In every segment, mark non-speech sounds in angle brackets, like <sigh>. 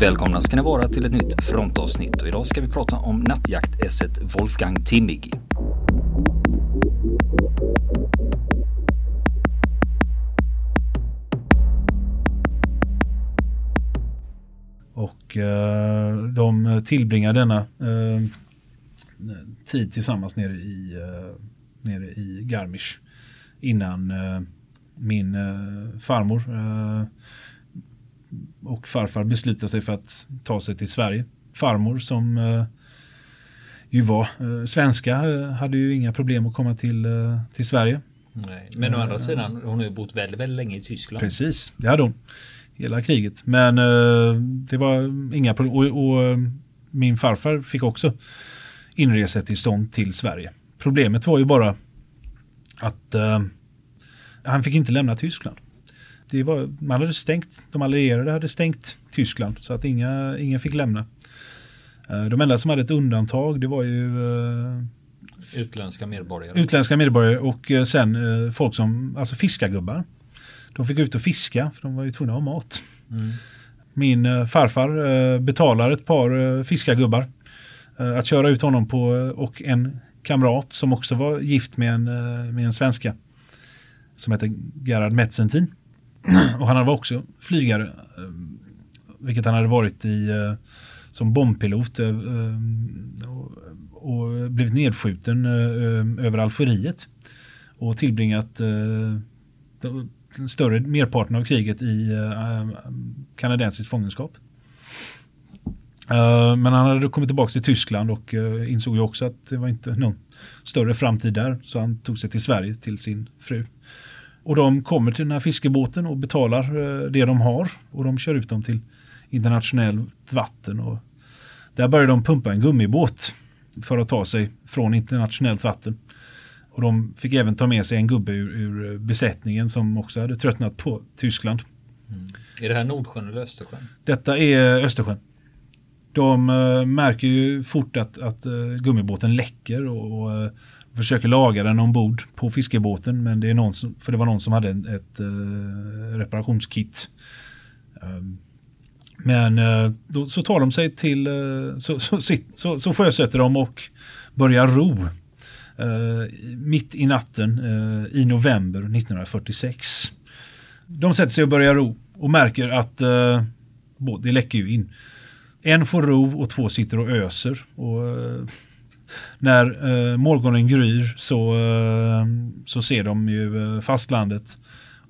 Välkomna ska ni vara till ett nytt frontavsnitt och idag ska vi prata om nattjaktässet Wolfgang Timmig. Och eh, de tillbringar denna eh, tid tillsammans nere i, eh, nere i Garmisch innan eh, min eh, farmor eh, och farfar beslutar sig för att ta sig till Sverige. Farmor som eh, ju var eh, svenska eh, hade ju inga problem att komma till, eh, till Sverige. Nej, men å andra sidan, hon har ju bott väldigt, väldigt länge i Tyskland. Precis, det hade hon. Hela kriget. Men eh, det var inga problem. Och, och min farfar fick också inresetillstånd till Sverige. Problemet var ju bara att han fick inte lämna Tyskland. Det var, man hade stängt, de allierade hade stängt Tyskland så att inga, inga fick lämna. Eh, de enda som hade ett undantag det var ju eh, Utländska medborgare. utländska medborgare och eh, sen folk som, alltså fiskargubbar. De fick ut och fiska för de var ju tvungna att ha mat. Mm. Min farfar betalar ett par fiskargubbar att köra ut honom på och en kamrat som också var gift med en, med en svenska som heter Gerhard Metzentin och han var också flygare, eh, vilket han hade varit i eh, som bombpilot eh, och, blivit nedskjuten över Algeriet och tillbringat den större merparten av kriget i kanadensisk kanadensiskt fångenskap. Men han hade kommit tillbaka till Tyskland och insåg ju också att det var inte någon större framtid där. Så han tog sig till Sverige till sin fru. Och de kommer till den här fiskebåten och betalar eh, det de har. Och de kör ut dem till internationellt vatten. Och där börjar de pumpa en gummibåt för att ta sig från internationellt vatten. Och de fick även ta med sig en gubbe ur, ur besättningen som också hade tröttnat på Tyskland. Är det här Nordsjön eller Östersjön? Detta är Östersjön. De eh, märker ju fort att, att eh, gummibåten läcker och, och försöker laga den ombord på fiskebåten. Men det är någon som, för det var någon som hade en, ett eh, reparationskit. Um, men eh, då, så tar de sig till, eh, så, så, så, så sjösätter de och börjar ro. eh, mitt i natten eh, i november 1946. De sätter sig och börjar ro och märker att eh, det läcker ju in. En får ro och två sitter och öser. Och, eh, när eh, morgonen gryr så, eh, så ser de ju eh, fastlandet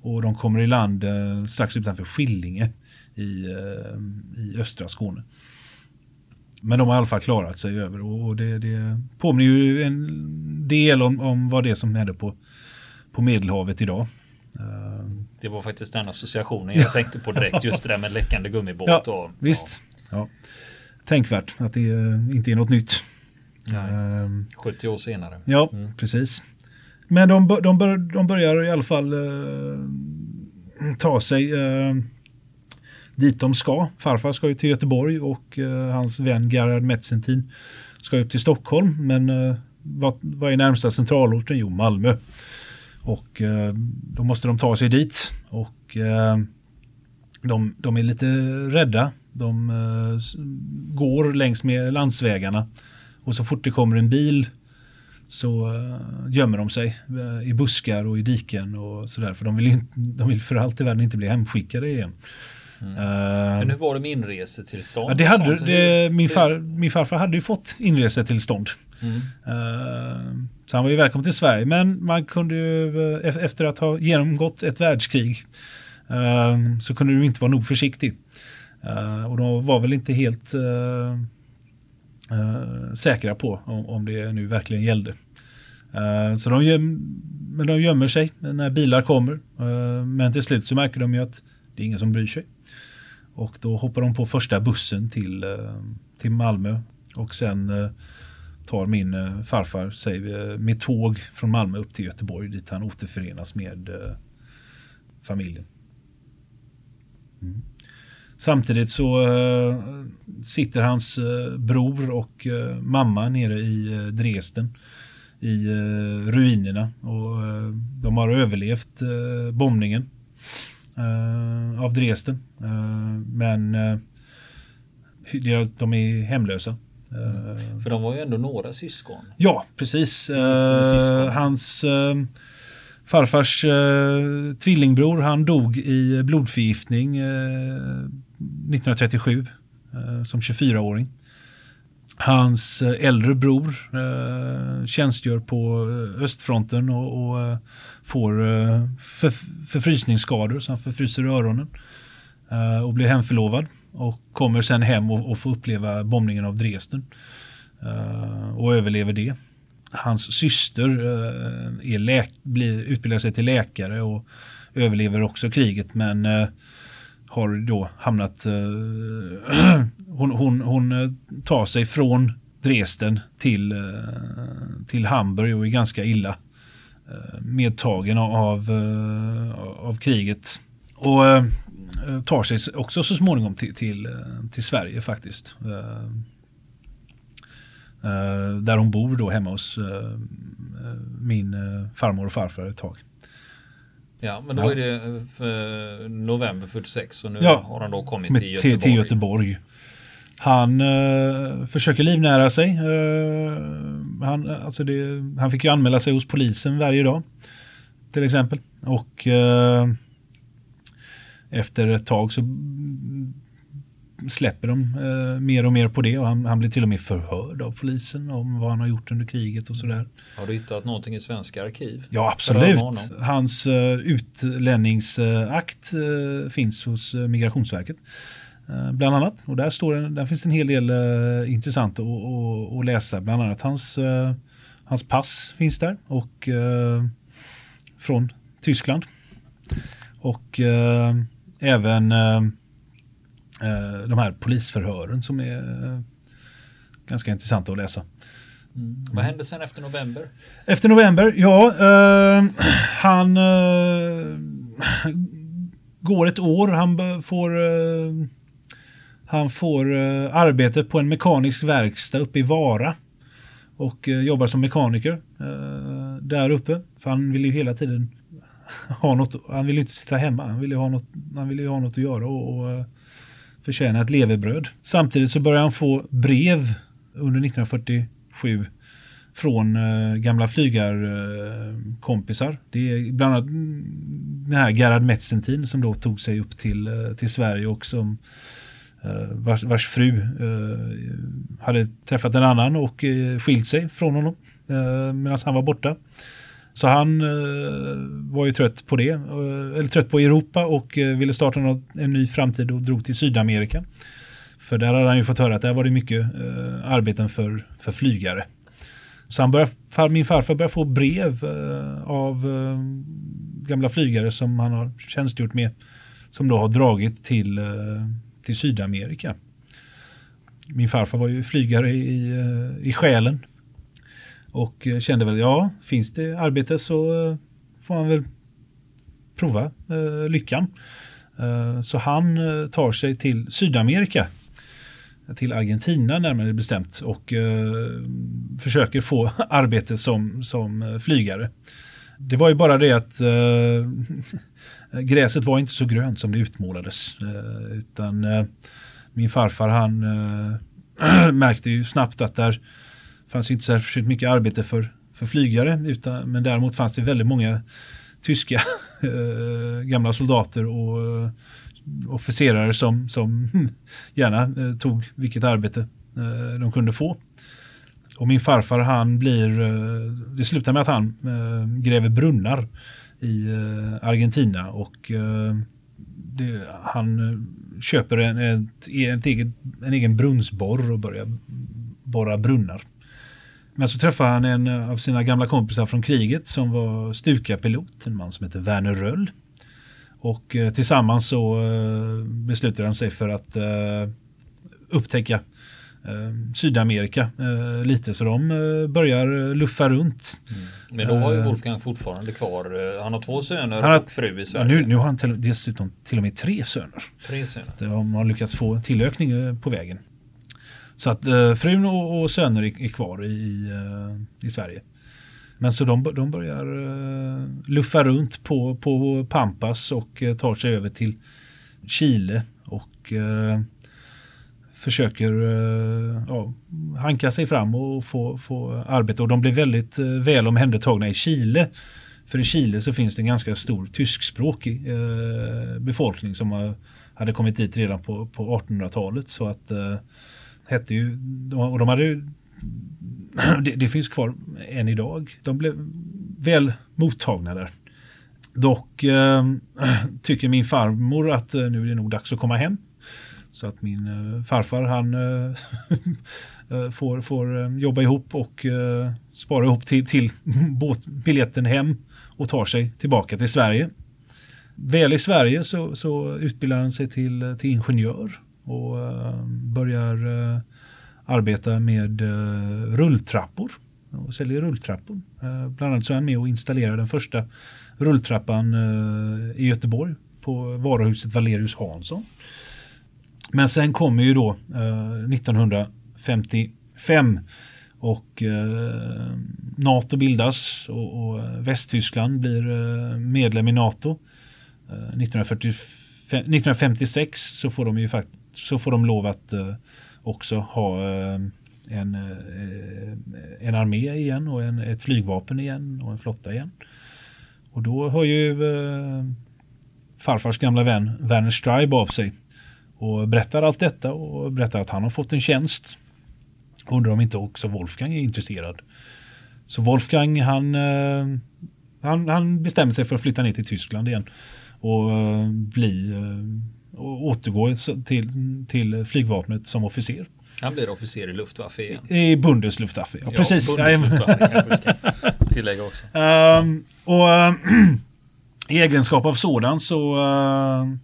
och de kommer i land eh, strax utanför Skillinge i, eh, i östra Skåne. Men de har i alla fall klarat sig över och, det, det påminner ju en del om, om vad det är som händer på, på Medelhavet idag. Eh, Det var faktiskt den associationen jag tänkte på direkt. Just det där med läckande gummibåt. Ja, och, visst. Ja. Tänkvärt att det inte är något nytt. Nej, Ehm, 70 år senare. Ja, Mm. precis. Men de, de, bör, de börjar i alla fall eh, ta sig eh, dit de ska. Farfar ska ju till Göteborg och eh, hans vän Gerhard Metzentin ska upp till Stockholm. Men eh, vad, vad är närmsta centralorten? Jo, Malmö. Och eh, då måste de ta sig dit. Och eh, de, de är lite rädda. De går längs med landsvägarna. Och så fort det kommer en bil så uh, gömmer de sig eh, i buskar och i diken och sådär. För de vill, inte, de vill för allt i världen inte bli hemskickade igen. Eh, Men hur var det med inresetillstånd? ja, det hade, det, min, far, min farfar hade ju fått inresetillstånd. Mm. Eh, så han var ju välkommen till Sverige. Men man kunde ju eh, ef- efter att ha genomgått ett världskrig eh, så kunde du inte vara nog försiktig. Eh, och de var väl inte helt eh, säkra på om, om det nu verkligen gällde. Eh, så de, göm, men de gömmer sig när bilar kommer. Eh, men till slut så märker de ju att det är ingen som bryr sig. Och då hoppar de på första bussen till, eh, till Malmö. Och sen eh, tar min eh, farfar sig eh, med tåg från Malmö upp till Göteborg dit han återförenas med eh, familjen. Mm. Samtidigt så eh, sitter hans eh, bror och eh, mamma nere i eh, Dresden i ruinerna och de har överlevt bombningen av Dresden. Men de är hemlösa. Mm. För de var ju ändå några syskon. Ja, precis. Uh, hans farfars tvillingbror, han dog i blodförgiftning 1937 eh, som 24-åring. Hans eh, äldre bror eh, tjänstgör på östfronten och, och får för, förfrysningsskador så han förfryser öronen och blir hemförlovad. Och kommer sen hem och, och får uppleva bombningen av Dresden. eh, och överlever det. Hans syster är läk blir, utbildar sig till läkare och överlever också kriget men har då hamnat... Eh, <clears throat> hon, hon, hon eh, tar sig från Dresden till, eh, till Hamburg och är ganska illa medtagen av, av kriget. Och Eh, tar sig också så småningom till, till, till Sverige faktiskt. Eh, där hon bor då hemma hos min farmor och farfar ett tag. Ja, men då ja. är det för november 46 och nu ja, har han då kommit till Göteborg. Till, till Göteborg. Han uh, försöker livnära sig. Uh, han, alltså det, han fick ju anmäla sig hos polisen varje dag. Till exempel. Och uh, efter ett tag så släpper de eh, mer och mer på det och han, han, blir till och med förhörd av polisen om vad han har gjort under kriget och sådär. Har du hittat någonting i svenska arkiv? Ja absolut. Hans uh, utlänningsakt uh, finns hos uh, Migrationsverket. Uh, bland annat och där, står en, där finns en hel del uh, intressant att, att, att, läsa. Bland annat hans, hans pass finns där och från Tyskland. Och även eh, eh, de här polisförhören som är eh, ganska intressanta att läsa. Mm. Vad hände sen efter november? Efter november, ja, eh, han eh, går ett år. Han får, eh, han får eh, arbete på en mekanisk verkstad uppe i Vara. Och jobbar som mekaniker där uppe. För han vill ju hela tiden ha något, han vill inte sitta hemma. Han vill ju ha något, han vill ha något att göra och, och förtjäna ett levebröd. Samtidigt så börjar han få brev under 1947 från eh, gamla flygarkompisar. Eh, det är bland annat mm, den här Gerhard Metzentin som då tog sig upp till, eh, till Sverige och som eh, vars, vars, fru eh, hade träffat en annan och eh, skilt sig från honom medan han var borta. Så han eh, var ju trött på det, eh, eller trött på Europa och eh, ville starta något, en ny framtid och drog till Sydamerika. För där hade han ju fått höra att där var det mycket eh, arbeten för, för flygare. Så han började, far, min farfar började få brev eh, av eh, gamla flygare som han har tjänstgjort med. Som då har dragit till, eh, till Sydamerika. Min farfar var ju flygare i, eh, i själen och eh, kände väl, ja, finns det arbete så eh, får man väl prova eh, lyckan. Eh, så han eh, tar sig till Sydamerika. Till Argentina närmare bestämt och eh, försöker få <laughs> arbete som, som eh, flygare. Det var ju bara det att <laughs> gräset var inte så grönt som det utmålades. utan min farfar han <clears throat> märkte ju snabbt att där fanns inte särskilt mycket arbete för, för flygare utan, men däremot fanns det väldigt många tyska <laughs> eh, gamla soldater och eh, officerare som, som hm, gärna eh, tog vilket arbete de kunde få. Och min farfar han blir, det slutar med att han gräver brunnar i Argentina och det, han köper en, ett, ett eget, en egen brunnsborr och börjar borra brunnar. Men så träffade han en av sina gamla kompisar från kriget som var Stuka-pilot, en man som heter Werner Röll. Och eh, tillsammans så eh, beslutade de sig för att eh, upptäcka eh, Sydamerika eh, lite så de eh, börjar luffa runt. Mm. Men då har ju Wolfgang fortfarande kvar, han har två söner har, och fru i Sverige. Nu, nu har han till, dessutom till och med tre söner. Tre söner. De har lyckats få tillökning på vägen. Så att eh, frun och, och söner är, är kvar i, eh, i Sverige. Men så de, de börjar eh, luffa runt på, på Pampas och eh, tar sig över till Chile och eh, försöker eh, ja, hanka sig fram och få, få arbete. Och de blir väldigt eh, väl omhändertagna i Chile. För i Chile så finns det en ganska stor tyskspråkig befolkning som har, hade kommit dit redan på, på 1800-talet. Så att hette ju, och de hade ju <clears throat> det, det, finns kvar än idag. De blev väl mottagna där. Dock eh, <clears throat> tycker min farmor att eh, nu är det nog dags att komma hem. Så att min eh, farfar han eh, <laughs> eh får, får ehm, jobba ihop och eh, spara ihop till, till <laughs> båtbiljetten hem och tar sig tillbaka till Sverige. Väl i Sverige så, så utbildar han sig till, till ingenjör och eh, börjar eh, arbeta med eh, rulltrappor och säljer rulltrappor. Bland annat så är han med och installerar den första rulltrappan i Göteborg på varuhuset Valerius Hansson. Men sen kommer ju då 1955 och eh, NATO bildas och, Västtyskland blir medlem i NATO. 1956 så får de ju faktiskt så får de lov att eh, också ha eh, en, eh, en armé igen och en, ett flygvapen igen och en flotta igen. Och då hör ju farfars gamla vän Werner Stribe av sig och berättar allt detta och berättar att han har fått en tjänst. Undrar om inte också Wolfgang är intresserad. Så Wolfgang han, han, han bestämmer sig för att flytta ner till Tyskland igen och bli och återgå till, till flygvapnet som officer. Han blir officer i Luftwaffe igen. I Bundesluftwaffe, ja, ja precis. Bundesluftwaffe kanske vi ska tillägga också. Um, <laughs> och uh, <clears throat> i egenskap av sådan så, uh,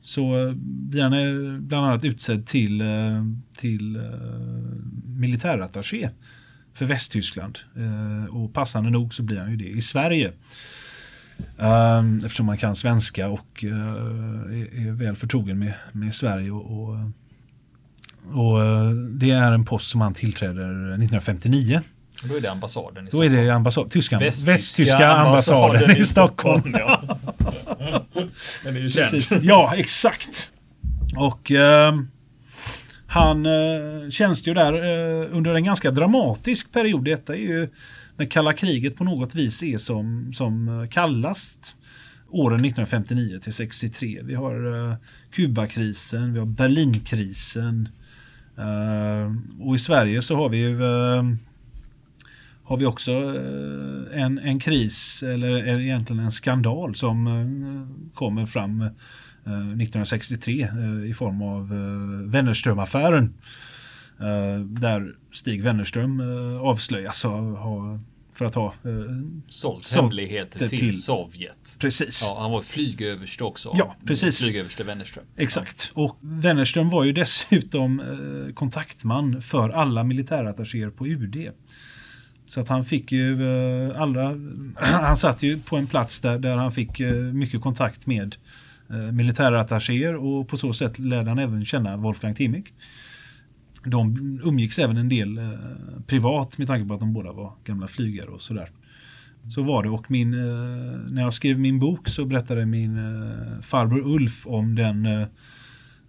så blir han uh, bland annat utsedd till, uh, till uh, militärattaché för Västtyskland. och passande nog så blir han ju det i Sverige. Um, eftersom man kan svenska och är, är, väl förtrogen med, med Sverige och, och och eh, det är en post som han tillträder 1959. Då är det ambassaden i Stockholm. Då är det ambassad, tyska, västtyska, västtyska ambassaden, ambassaden, i Stockholm. Ja. <laughs> Den är ju känd. Precis. Ja, exakt. Och eh, han eh, tjänstgör där eh, under en ganska dramatisk period. Detta är ju när kalla kriget på något vis är som, som eh, kallast. Åren 1959 till 63. Vi har uh, Kubakrisen, vi har Berlinkrisen, Uh, och i Sverige så har vi ju uh, har vi också uh, en, en kris eller egentligen en skandal som kommer fram 1963 i form av uh, Wennerström-affären. där Stig Wennerström avslöjas ha för att ha eh, sålt sålt hemligheter till, till, Sovjet. Precis. Ja, han var flygöverste också. Ja, precis. Flygöverste Wennerström. Exakt. Ja. Och Wennerström var ju dessutom eh, kontaktman för alla militärattachéer på UD. Så att han fick ju eh, allra, <clears throat> han satt ju på en plats där, där han fick eh, mycket kontakt med eh, militärattachéer och på så sätt lärde han även känna Wolfgang Timmick de umgicks även en del eh, privat med tanke på att de båda var gamla flygare och sådär. Så var det. Och min, eh, när jag skrev min bok så berättade min eh, farbror Ulf om den eh,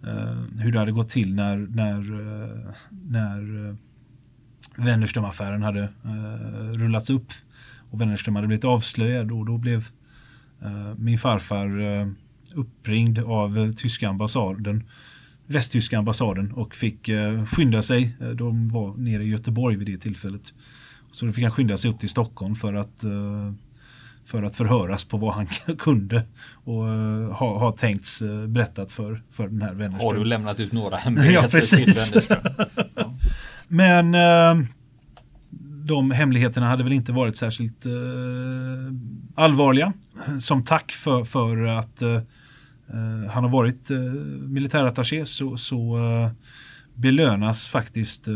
eh hur det hade gått till när, när, eh, när eh, Wennerström-affären hade eh, rullats upp och Wennerström hade blivit avslöjad. Och då blev min farfar uppringd av tyska ambassaden västtyska ambassaden och fick eh, skynda sig. Eh, de var nere i Göteborg vid det tillfället. Så då fick han skynda sig upp till Stockholm för att eh, för att förhöras på vad han <laughs> kunde och ha, ha tänkts berättat för, för den här Wennerström. Har du lämnat ut några hemligheter ja, precis. till ja. Men de hemligheterna hade väl inte varit särskilt allvarliga. Som tack för, för att han har varit uh, militärattaché så, så uh, belönas faktiskt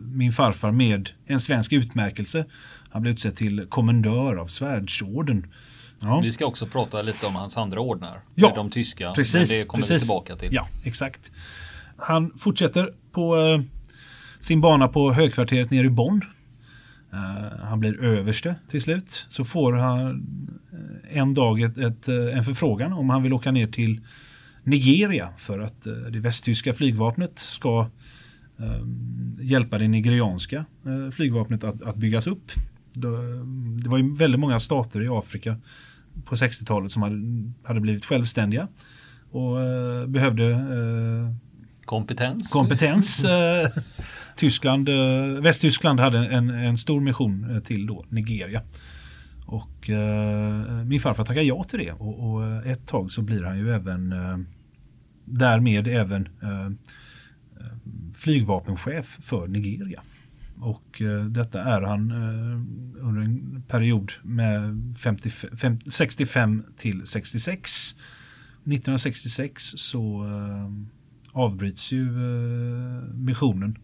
min farfar med en svensk utmärkelse. Han blev utsedd till kommendör av svärdsorden. Ja. Vi ska också prata lite om hans andra ordnar. Ja, de tyska. Precis, det kommer precis. vi tillbaka till. Ja, exakt. Han fortsätter på sin bana på högkvarteret nere i Bonn. Uh, han blir överste till slut. Så får han en dag ett, ett, en förfrågan om han vill åka ner till Nigeria för att eh, det västtyska flygvapnet ska eh, hjälpa det nigerianska eh, flygvapnet att, att byggas upp. Det var ju väldigt många stater i Afrika på 60-talet som hade, hade blivit självständiga och behövde kompetens. kompetens. <laughs> Tyskland, eh, Västtyskland hade en, en stor mission eh, till då Nigeria. Och eh, min farfar tackar ja till det och, och, eh, ett tag så blir han ju även eh, därmed även eh, flygvapenchef för Nigeria. Och eh, detta är han eh, under en period med 55, 65 till 66. 1966 så eh, avbryts ju missionen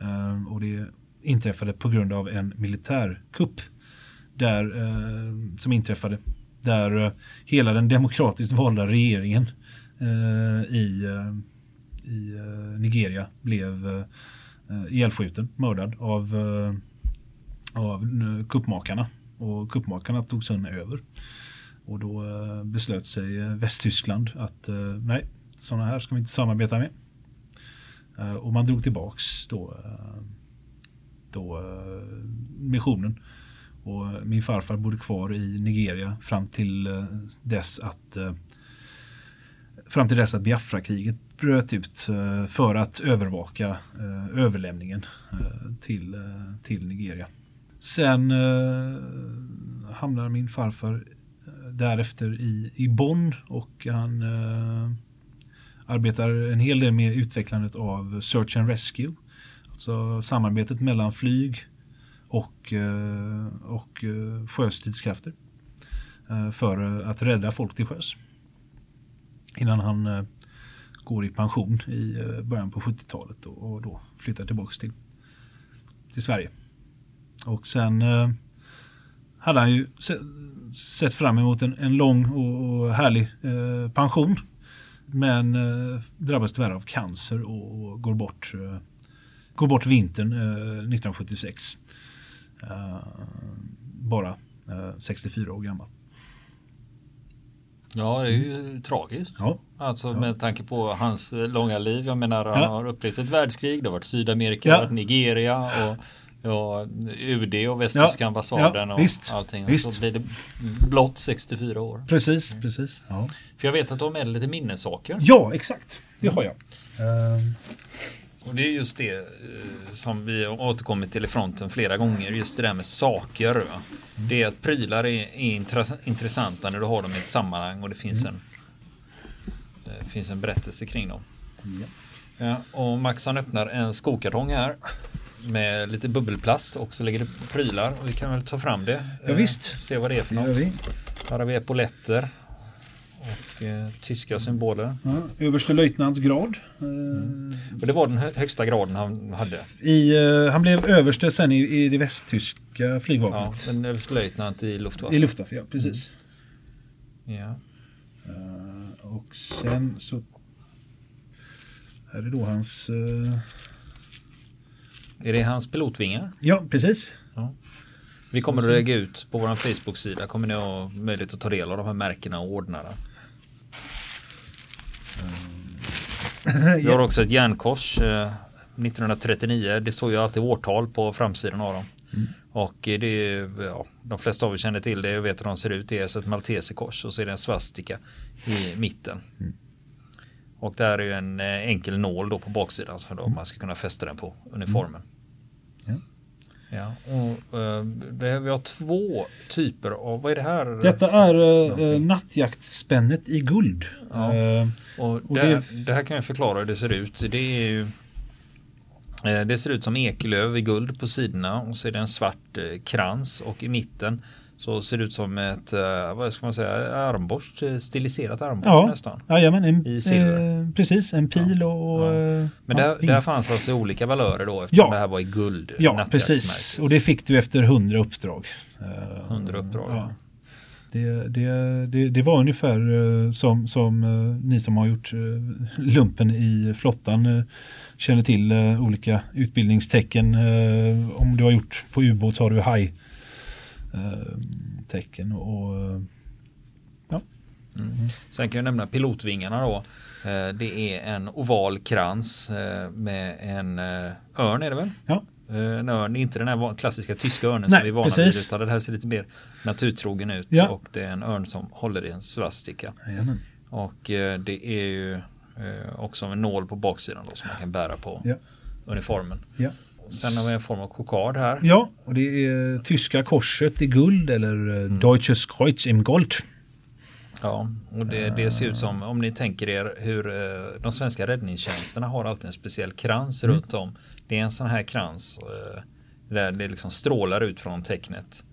Ehm, och det inträffade på grund av en militärkupp där, eh, som inträffade. Där eh, hela den demokratiskt valda regeringen eh, i, eh, i eh, Nigeria blev eh, ihjälskjuten, mördad av, eh, av kuppmakarna. Och kuppmakarna tog sen över. Och då eh, beslöt sig eh, Västtyskland att nej, sådana här ska vi inte samarbeta med. Eh, och man drog tillbaks då, eh, då eh, missionen och min farfar bodde kvar i Nigeria fram till dess att fram till dess att Biafra-kriget bröt ut för att övervaka överlämningen till, till Nigeria. Sen hamnar min farfar därefter i, i Bonn och han arbetar en hel del med utvecklandet av Search and Rescue. Alltså samarbetet mellan flyg, och, eh, och eh, sjöstridskrafter eh, för att rädda folk till sjöss. Innan han går i pension i början på 70-talet och då flyttar tillbaks till, till Sverige. Och sen hade han ju sett fram emot en, en lång och, härlig pension. Men drabbas tyvärr av cancer och, går bort går bort vintern 1976. Eh, bara 64 eh, år gammal. Ja, det är ju tragiskt. Ja. Alltså ja. med tanke på hans eh, långa liv. Jag menar, han ja. har upplevt ett världskrig. Det har varit Sydamerika, ja. Nigeria och ja, UD och västtyska ja. ambassaden och visst. allting. Visst. Så blir det blott 64 år. Precis, mm. precis. För jag vet att du har med lite minnessaker. Ja, exakt. Det har jag. Uh, och det är just det eh, som vi har återkommit till i fronten flera gånger. Just det där med saker. Mm. Det är att prylar är, är intressanta när du har dem i ett sammanhang och det finns, mm. en, det finns en berättelse kring dem. Mm. Ja, och Max han öppnar en skokartong här med lite bubbelplast och så lägger du prylar och vi kan väl ta fram det. Ja, visst. Eh, se vad det är för något. Här har vi epauletter och eh, tyska symboler. Ja, överste löjtnantsgrad. Mm. Och det var den högsta graden han hade. I, uh, han blev överste sen i, i det västtyska flygvapnet. Ja, en överste löjtnant i Luftwaffe. I Luftwaffe, ja precis. Mm. Ja. Uh, och sen så är det då hans... Uh... Är det hans pilotvingar? Ja, precis. Ja. Vi kommer att lägga ut på vår Facebook-sida. Kommer ni ha möjlighet att ta del av de här märkena och ordnarna. Vi har också ett järnkors 1939. Eh, det står ju alltid årtal på framsidan av dem. Mm. Och det är, ja, de flesta av er känner till det och vet hur de ser ut. Det är alltså ett malteserkors och så är det en svastika i mitten. Mm. Och det här är ju en eh, enkel nål då på baksidan för att man ska kunna fästa den på uniformen. Mm. Ja, och, uh, vi har två typer av, vad är det här? Detta är uh, nattjaktspännet i guld. Ja. Uh, och, och det, det, det, här kan jag förklara hur det ser ut. Det är ju det ser ut som ekelöv i guld på sidorna och så är det en svart krans och i mitten så ser det ut som ett, vad ska man säga, armborst, stiliserat armborst ja, nästan. Jajamän, en, I silver. Eh, precis, en pil ja, och... Ja. Men ja, det, där fanns alltså olika valörer då eftersom det här var i guld. Ja, precis. Och det fick du efter hundra uppdrag. Hundra uppdrag, ja. Det, det, det, det, var ungefär som, som ni som har gjort lumpen i flottan känner till olika utbildningstecken. om du har gjort på ubåt så har du haj tecken och ja, Mm. Sen kan jag nämna pilotvingarna då. Eh, det är en oval krans eh, med en eh, örn är det väl? Ja. En örn, inte den här klassiska tyska örnen Nej, som vi är vana precis. vid utan det här ser lite mer naturtrogen ut Ja. och det är en örn som håller i en svastika. Jajamän. Och eh, det är ju eh, också en nål på baksidan då som man kan bära på Ja. uniformen. Ja. Sen har vi en form av kokard här. ja, och det är tyska korset i guld eller mm. Deutsches Kreuz im Gold. Ja, och det, det ser ut som om ni tänker er hur eh, de svenska räddningstjänsterna har alltid en speciell krans Mm. runt om. Det är en sån här krans eh, där det liksom strålar ut från tecknet.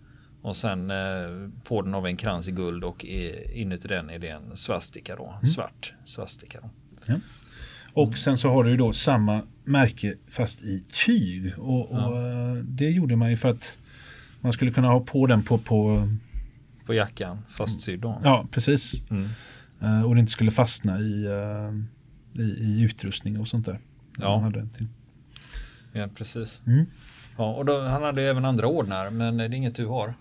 Och sen eh, på den har vi en krans i guld och i, inuti den är det en svastika då. Mm. Svart svastika då. Och sen så har du ju då samma märke fast i tyg. Och, och eh, det gjorde man ju för att man skulle kunna ha på den på, på På jackan fastsydd då. ja precis. Mm. Eh, och det inte skulle fastna i, eh, i, i utrustning och sånt där. Ja. Hade till. Ja, precis. Mm. Ja, och då, han hade ju även andra ordnar, men det är inget du har.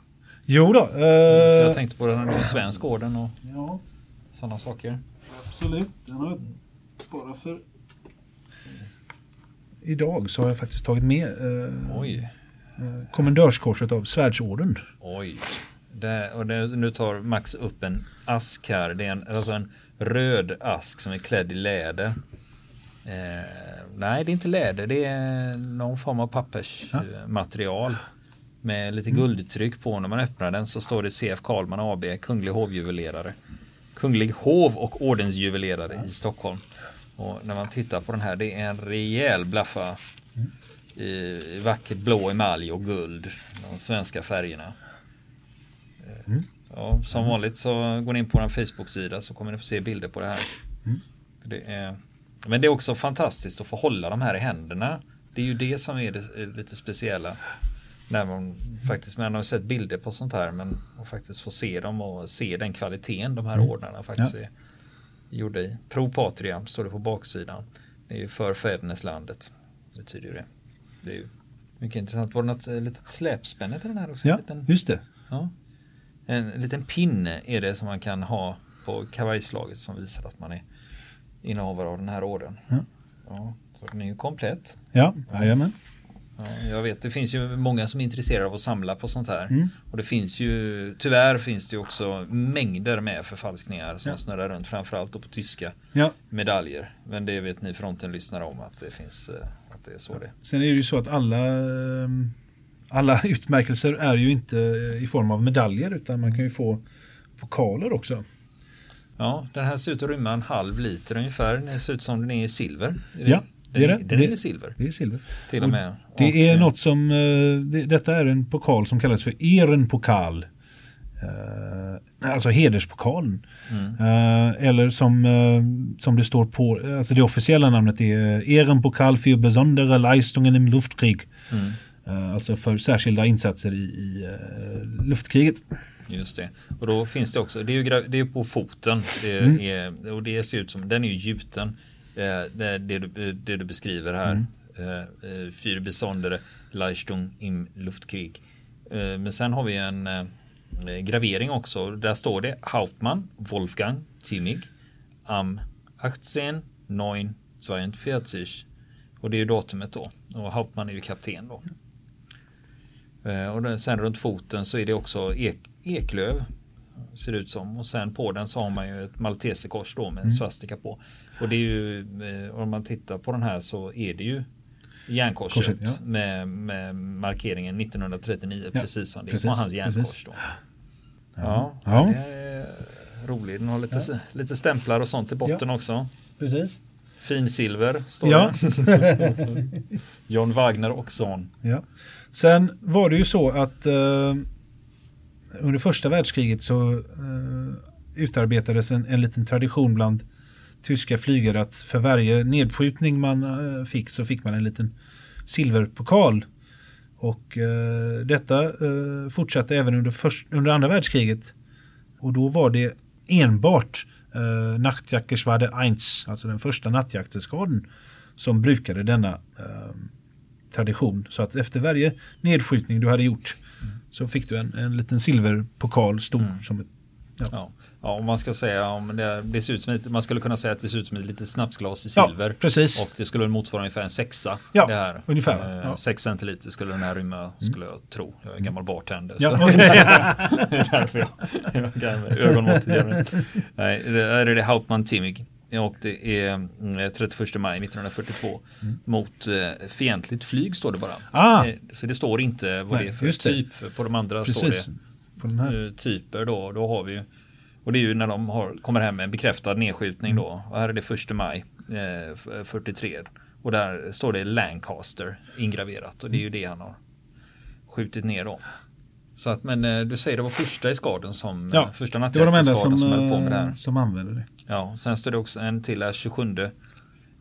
Jo då. För jag tänkte på den, det är en svensk orden och Ja, sådana saker. absolut. Den har bara för idag så har jag faktiskt tagit med eh, Oj. eh, kommendörskorset av Svärdsorden. Oj. Det, och det, nu tar Max upp en ask här. Det är en, alltså en röd ask som är klädd i läder. Eh, nej, det är inte läder. Det är någon form av pappersmaterial. Med lite guldtryck på. När man öppnar den så står det CF Karlman AB, Kunglig hovjuvelerare. Kunglig hov och ordensjuvelerare i Stockholm. Och när man tittar på den här, det är en rejäl blaffa i, i vackert blå emalj och guld. De svenska färgerna. Eh, Ja, som vanligt så går ni in på vår Facebook-sida så kommer ni få se bilder på det här. Det är, men det är också fantastiskt att få hålla de här i händerna. Det är ju det som är det lite speciella. När man faktiskt, man har sett bilder på sånt här men att faktiskt få se dem och se den kvaliteten de här ordnarna faktiskt Ja. är gjorda i. Pro Patria står det på baksidan. Det är ju för fäderneslandet. Det betyder ju det. Det är ju mycket intressant. Var det något eh, litet släpspänne till den här också? Ja, liten- just det. Ja. En liten pinne är det som man kan ha på kavajslaget som visar att man är innehavare av den här orden. Ja. Ja, så den är ju komplett. Ja, jajamän. Ja, jag vet, det finns ju många som är intresserade av att samla på sånt här. Mm. Och det finns ju, tyvärr finns det ju också mängder med förfalskningar som Ja. snurrar runt, framförallt på tyska Ja. medaljer. Men det vet ni fronten lyssnar om att det finns, eh, att det är så det. Sen är det ju så att alla, eh, alla <laughs> utmärkelser är ju inte i form av medaljer utan man kan ju få pokaler också. Ja, den här ser ut att rymma en halv liter ungefär. Den ser ut som den är i silver. Är Ja, den, det är det. den Det- är silver Det är silver. till och Och med. Det Och, är eh, något som, eh, det, detta är en pokal som kallas för Ehrenpokal. Eh, alltså hederspokalen. Mm. Eh, eller som, eh, som det står på, alltså det officiella namnet är Ehrenpokal für besondere Leistungen im Luftkrieg. Mm. Alltså för särskilda insatser i, i luftkriget. Just det. Och då finns det också, det är ju det är på foten. Det Mm. är, och det ser ut som, den är ju gjuten. Eh, Det, du, det du beskriver här. Mm. Eh, eh, Für besondere Leistung im Luftkrieg. Eh, Men sen har vi en eh, gravering också. Där står det Hauptmann Wolfgang Zimmig am 18 9 42. Och det är ju datumet då. Och Hauptmann är ju kapten då. Eh, Och sen runt foten så är det också ek, eklöv. Ser det ut som. Och sen på den så har man ju ett malteserkors då med en svastika på. Och det är ju, eh, om man tittar på den här så är det ju järnkorset Korset, ja. med, med markeringen 1939 Ja, precis som det precis, på hans järnkors precis. då. Ja, Ja. det är roligt. Den har lite, lite stämplar och sånt i botten också. Precis. Finsilver står Ja. det. <laughs> John Wagner och son. Ja. Sen var det ju så att eh, under första världskriget så eh, utarbetades en, en liten tradition bland tyska flygare att för varje nedskjutning man eh, fick så fick man en liten silverpokal. Och eh, detta eh, fortsatte även under, först, under andra världskriget. Och då var det enbart eh, Nachtjackerswade 1, alltså den första nattjakteskaden, som brukade denna eh, tradition. Så att efter varje nedskjutning du hade gjort så fick du en, en liten silverpokal stor Mm. som ett Ja. ja. Ja, om man ska säga om det, det ser ut som ett, man skulle kunna säga att det ser ut som ett litet snapsglas i silver. Ja, precis. Och det skulle motsvara ungefär en sexa. Ja, det här. ungefär. Eh, ja. Sex centiliter skulle den här rymma, mm. skulle jag tro. Jag är en gammal bartender. Ja, så <laughs> <laughs> det är därför jag, jag ögonmåttet. Nej, det är det Hauptmann Timig. Och det är 31 mm, maj 1942 mm. mot eh, fientligt flyg står det bara. Ah. Eh, så det står inte vad Nej, det är för typ. Det. På de andra Precis. står det på den här. typer då. Då har vi ju och det är ju när de har, kommer hem med en bekräftad nedskjutning då. Mm. Och här är det första maj eh, 43. Och där står det Lancaster ingraverat och det är ju det han har skjutit ner då. Så att, men eh, du säger det var första i skaden som, ja, första nattjaktsskaden som, som, höll på med det här. Eh, som använde det. Ja, sen står det också en till här 27,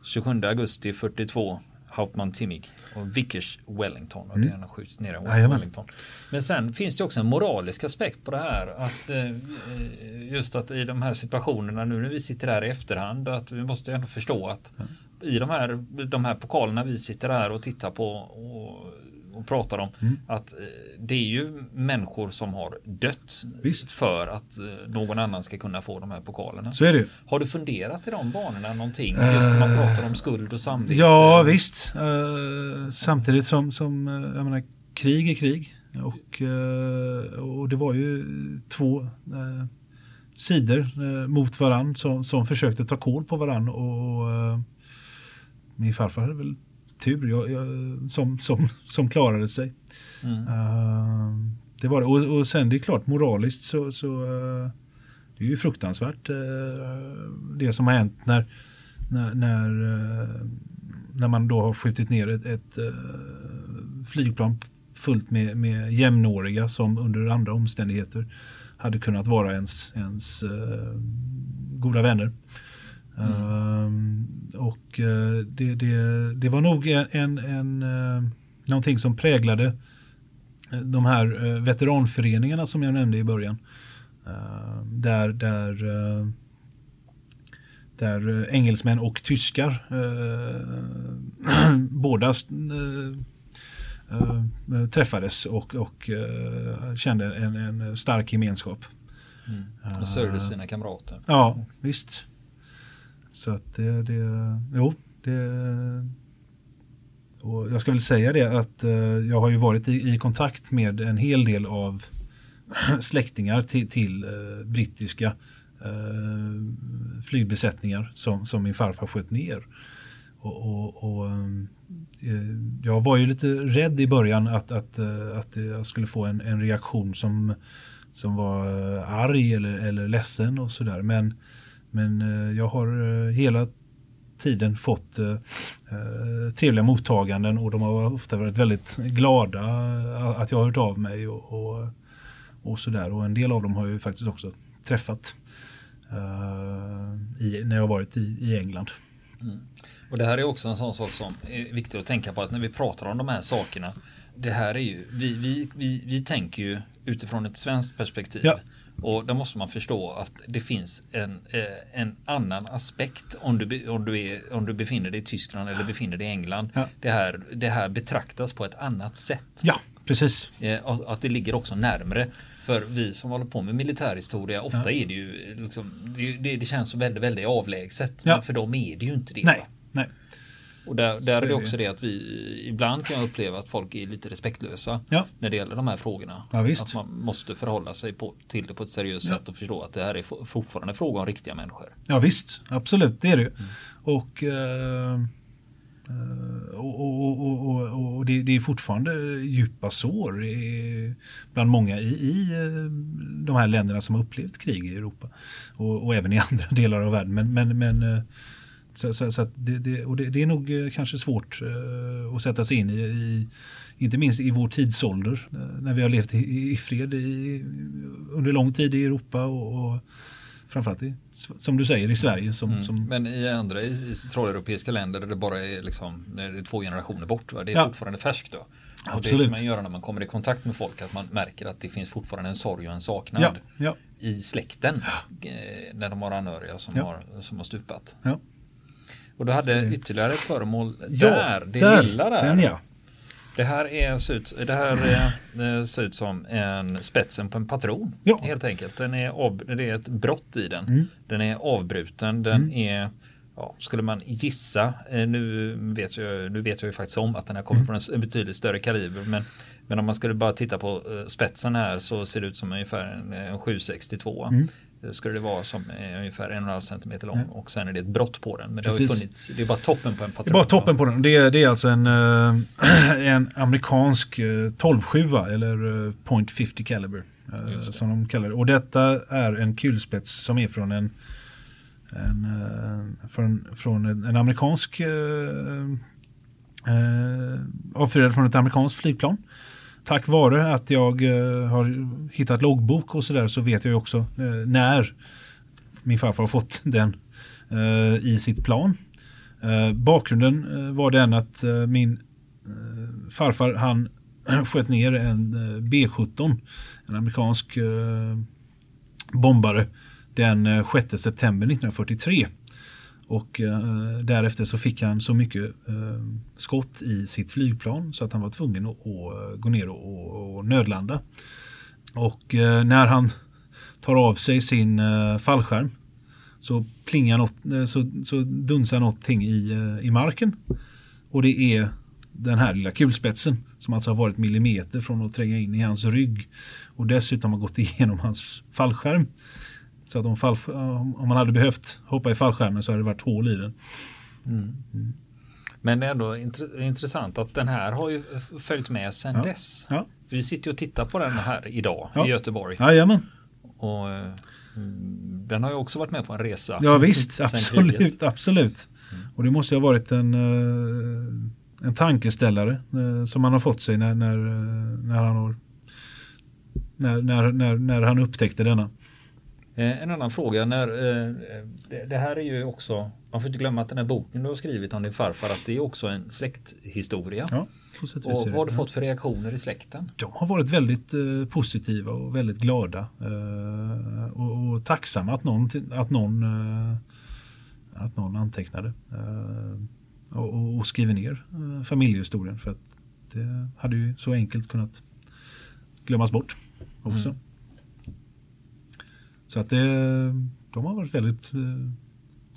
27 augusti 42 Hauptmann Timig och Vickers Wellington. Och mm. det han har skjutit ner i Wellington. Men sen finns det också en moralisk aspekt på det här. Att eh, just att i de här situationerna nu när vi sitter här i efterhand. Att vi måste ändå förstå att mm. i de här, de här pokalerna vi sitter här och tittar på och och pratar om. Mm. Att eh, det är ju människor som har dött visst. för att eh, någon annan ska kunna få de här pokalerna. Så är det. Har du funderat i de banorna någonting? Just när man pratar om skuld och samvete. Ja visst. Uh, samtidigt som, som jag menar, krig är krig. Och, och det var ju två sidor mot varann som, som försökte ta koll på varann. Och, min farfar hade väl tur jag, jag, som, som, som klarade sig. Mm. Uh, det var det. Och, och sen det är klart moraliskt så, så uh, det är ju fruktansvärt uh, det som har hänt när, när, när, när man då har skjutit ner ett, ett flygplan fullt med, med jämnåriga som under andra omständigheter hade kunnat vara ens, ens goda vänner. Mm. Och uh, det, det, det, var nog en, en, uh, någonting som präglade eh, de här veteranföreningarna som jag nämnde i början. Där där, där engelsmän och tyskar <clears throat> båda träffades och, och kände en, en stark gemenskap. Mm. Och sörjde sina kamrater. Ja, visst. Så att det, det jo, det och jag ska väl säga det att eh, jag har ju varit i, i, kontakt med en hel del av <clears throat> släktingar till, till eh, brittiska eh, flygbesättningar som, som min farfar sköt ner. Och, och, och eh, eh, jag var ju lite rädd i början att, att, eh, att jag skulle få en, en reaktion som, som var arg eller, eller ledsen och sådär. Men men eh, jag har eh, hela tiden fått eh, trevliga mottaganden och de har ofta varit väldigt glada att jag har hört av mig och, och, och sådär. Och en del av dem har jag faktiskt också träffat i, när jag varit i, i England. Mm. Och det här är också en sån sak som är viktigt att tänka på att när vi pratar om de här sakerna. Det här är ju, vi, vi, vi, vi tänker ju utifrån ett svenskt perspektiv. Ja. Och då måste man förstå att det finns en, eh, en annan aspekt om du, om, du är, om du befinner dig i Tyskland eller befinner dig i England. Ja. Det, här, det här betraktas på ett annat sätt. Ja, precis. Eh, att det ligger också närmre. För vi som håller på med militärhistoria, ofta ja. är det ju liksom, det, det, känns så väldigt, väldigt avlägset. Ja. Men för dem är det ju inte det. Nej, nej. Och där, där är det också det att vi ibland kan jag uppleva att folk är lite respektlösa ja. när det gäller de här frågorna. Ja, att man måste förhålla sig på, till det på ett seriöst ja. sätt och förstå att det här är fortfarande fråga om riktiga människor. Ja visst, absolut det är det ju. Mm. Och, uh, och, och, och, och det, är fortfarande djupa sår i, bland många i, i de här länderna som har upplevt krig i Europa. Och, även i <laughs> andra delar av världen. Men, men, men så, så, så det, det, och det, det, är nog eh, kanske svårt uh, att sätta sig in i, i, inte minst i vår tidsålder, uh, när vi har levt i, i fred i, under lång tid i Europa och, och framförallt i, som du säger i Sverige. Som, mm. som... Men i andra i centraleuropeiska länder där det bara är, liksom, det är två generationer bort, va? det är ja. fortfarande färskt. Då. Och Absolut. det kan man göra när man kommer i kontakt med folk, att man märker att det finns fortfarande en sorg och en saknad ja. Ja. i släkten. När de har anhöriga som, har, som har stupat. Och du hade ytterligare ett föremål där, det där, lilla där. Den ja. Det här, är, ser, ut, det här är, ser ut som en spetsen på en patron. Ja. Helt enkelt. Den är av, det är ett brott i den. Mm. Den är avbruten. Den är Ja, skulle man gissa, eh, nu vet, jag, nu vet jag ju faktiskt om att den här kommer från en betydligt större kaliber, men, men om man skulle bara titta på eh, spetsen här så ser det ut som ungefär en, en 762. Mm. Skulle det vara som ungefär en och en halv centimeter lång mm. och sen är det ett brott på den. Men det har ju funnits, det är bara toppen på en patron. Det är bara toppen på den. Det är, det är alltså en, äh, <clears throat> en amerikansk äh, 12-7 eller äh, point .50 caliber. Äh, som de kallar det. Och detta är en kulspets som är från en en, eh, från, från en, amerikansk eh, eh, avfyrad från ett amerikanskt flygplan. Tack vare att jag eh, har hittat loggbok och sådär så vet jag också eh, när min farfar har fått den eh, i sitt plan. Eh, bakgrunden eh, var den att eh, min farfar han <clears throat> sköt ner en B17, en amerikansk bombare den 6 september 1943. Och eh, därefter så fick han så mycket eh, skott i sitt flygplan så att han var tvungen att, att eh, gå ner och, och nödlanda. Och eh, när han tar av sig sin eh, fallskärm så plingar något, eh, så, så dunsar någonting i, eh, i marken. Och det är den här lilla kulspetsen som alltså har varit millimeter från att tränga in i hans rygg och dessutom har gått <laughs> igenom hans fallskärm. Så att om, fall, om man hade behövt hoppa i fallskärmen så hade det varit hål i den. Mm. Mm. Men det är ändå intressant att den här har ju följt med sedan ja. dess. Ja. Vi sitter ju och tittar på den här idag ja. i Göteborg. Jajamän. Och mm, den har ju också varit med på en resa. Ja visst, <laughs> absolut. absolut. Mm. Och det måste ha varit en, eh, en tankeställare eh, som man har fått sig när, när, eh, när han har när, när, när, när han upptäckte denna. Eh, en annan fråga, när, eh, det här är ju också, man får inte glömma att den här boken du har skrivit om din farfar, att det är också en släkthistoria. Ja, och vad har du fått för reaktioner i släkten? De har varit väldigt eh, positiva och väldigt glada. Eh, och, och, tacksamma att någon, att någon, eh, att någon antecknade. Eh, och, och, skriver ner familjehistorien. För att det hade ju så enkelt kunnat glömmas bort också. Mm. Så att det, de har varit väldigt eh,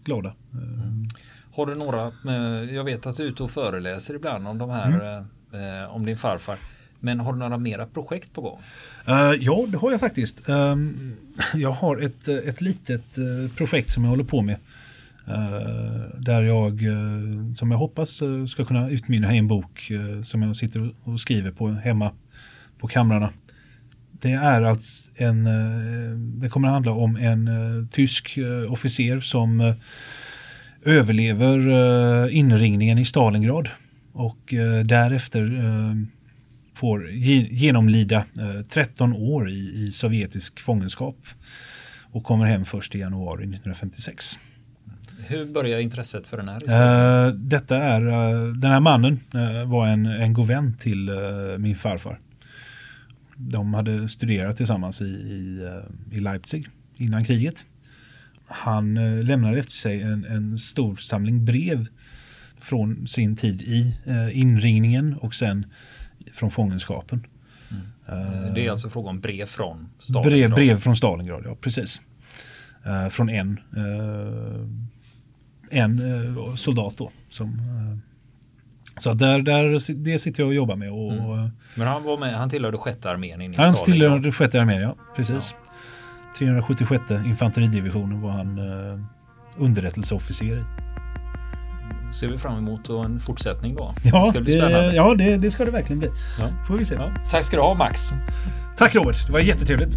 glada. Mm. Har du några, eh, jag vet att du är ute och föreläser ibland om de här, mm. om din farfar. Men har du några mera projekt på gång? Uh, ja, det har jag faktiskt. Um, jag har ett, ett litet uh, projekt som jag håller på med. Uh, där jag, som jag hoppas ska kunna utmynna i en bok som jag sitter och skriver på hemma på kamrarna. Det är alltså en, eh, det kommer att handla om en eh, tysk eh, officer som överlever inringningen i Stalingrad och därefter får genomlida 13 år i, i sovjetisk fångenskap och kommer hem först i januari 1956. Hur börjar intresset för den här historien? Uh, detta är, uh, den här mannen uh, var en, en god vän till min farfar de hade studerat tillsammans i, i, eh, i Leipzig innan kriget. Han eh, lämnade efter sig en, en stor samling brev från sin tid i eh, inringningen och sen från fångenskapen. Mm. Det är alltså fråga om brev från Stalingrad? Brev, brev från Stalingrad, ja precis. Uh, från en, uh, en uh, soldat då som så där, där, det sitter jag och jobbar med. Och, mm. Men han var med, han tillhörde sjätte armén in i Han tillhörde sjätte armén, ja. Precis. Ja. 376 infanteridivisionen var han eh, underrättelseofficer i. Ser vi fram emot en fortsättning då? Ja, det, ska bli spännande. ja det, det ska det verkligen bli. Ja. Får vi se. Ja. Tack ska du ha Max. Tack Robert, det var jättetrevligt.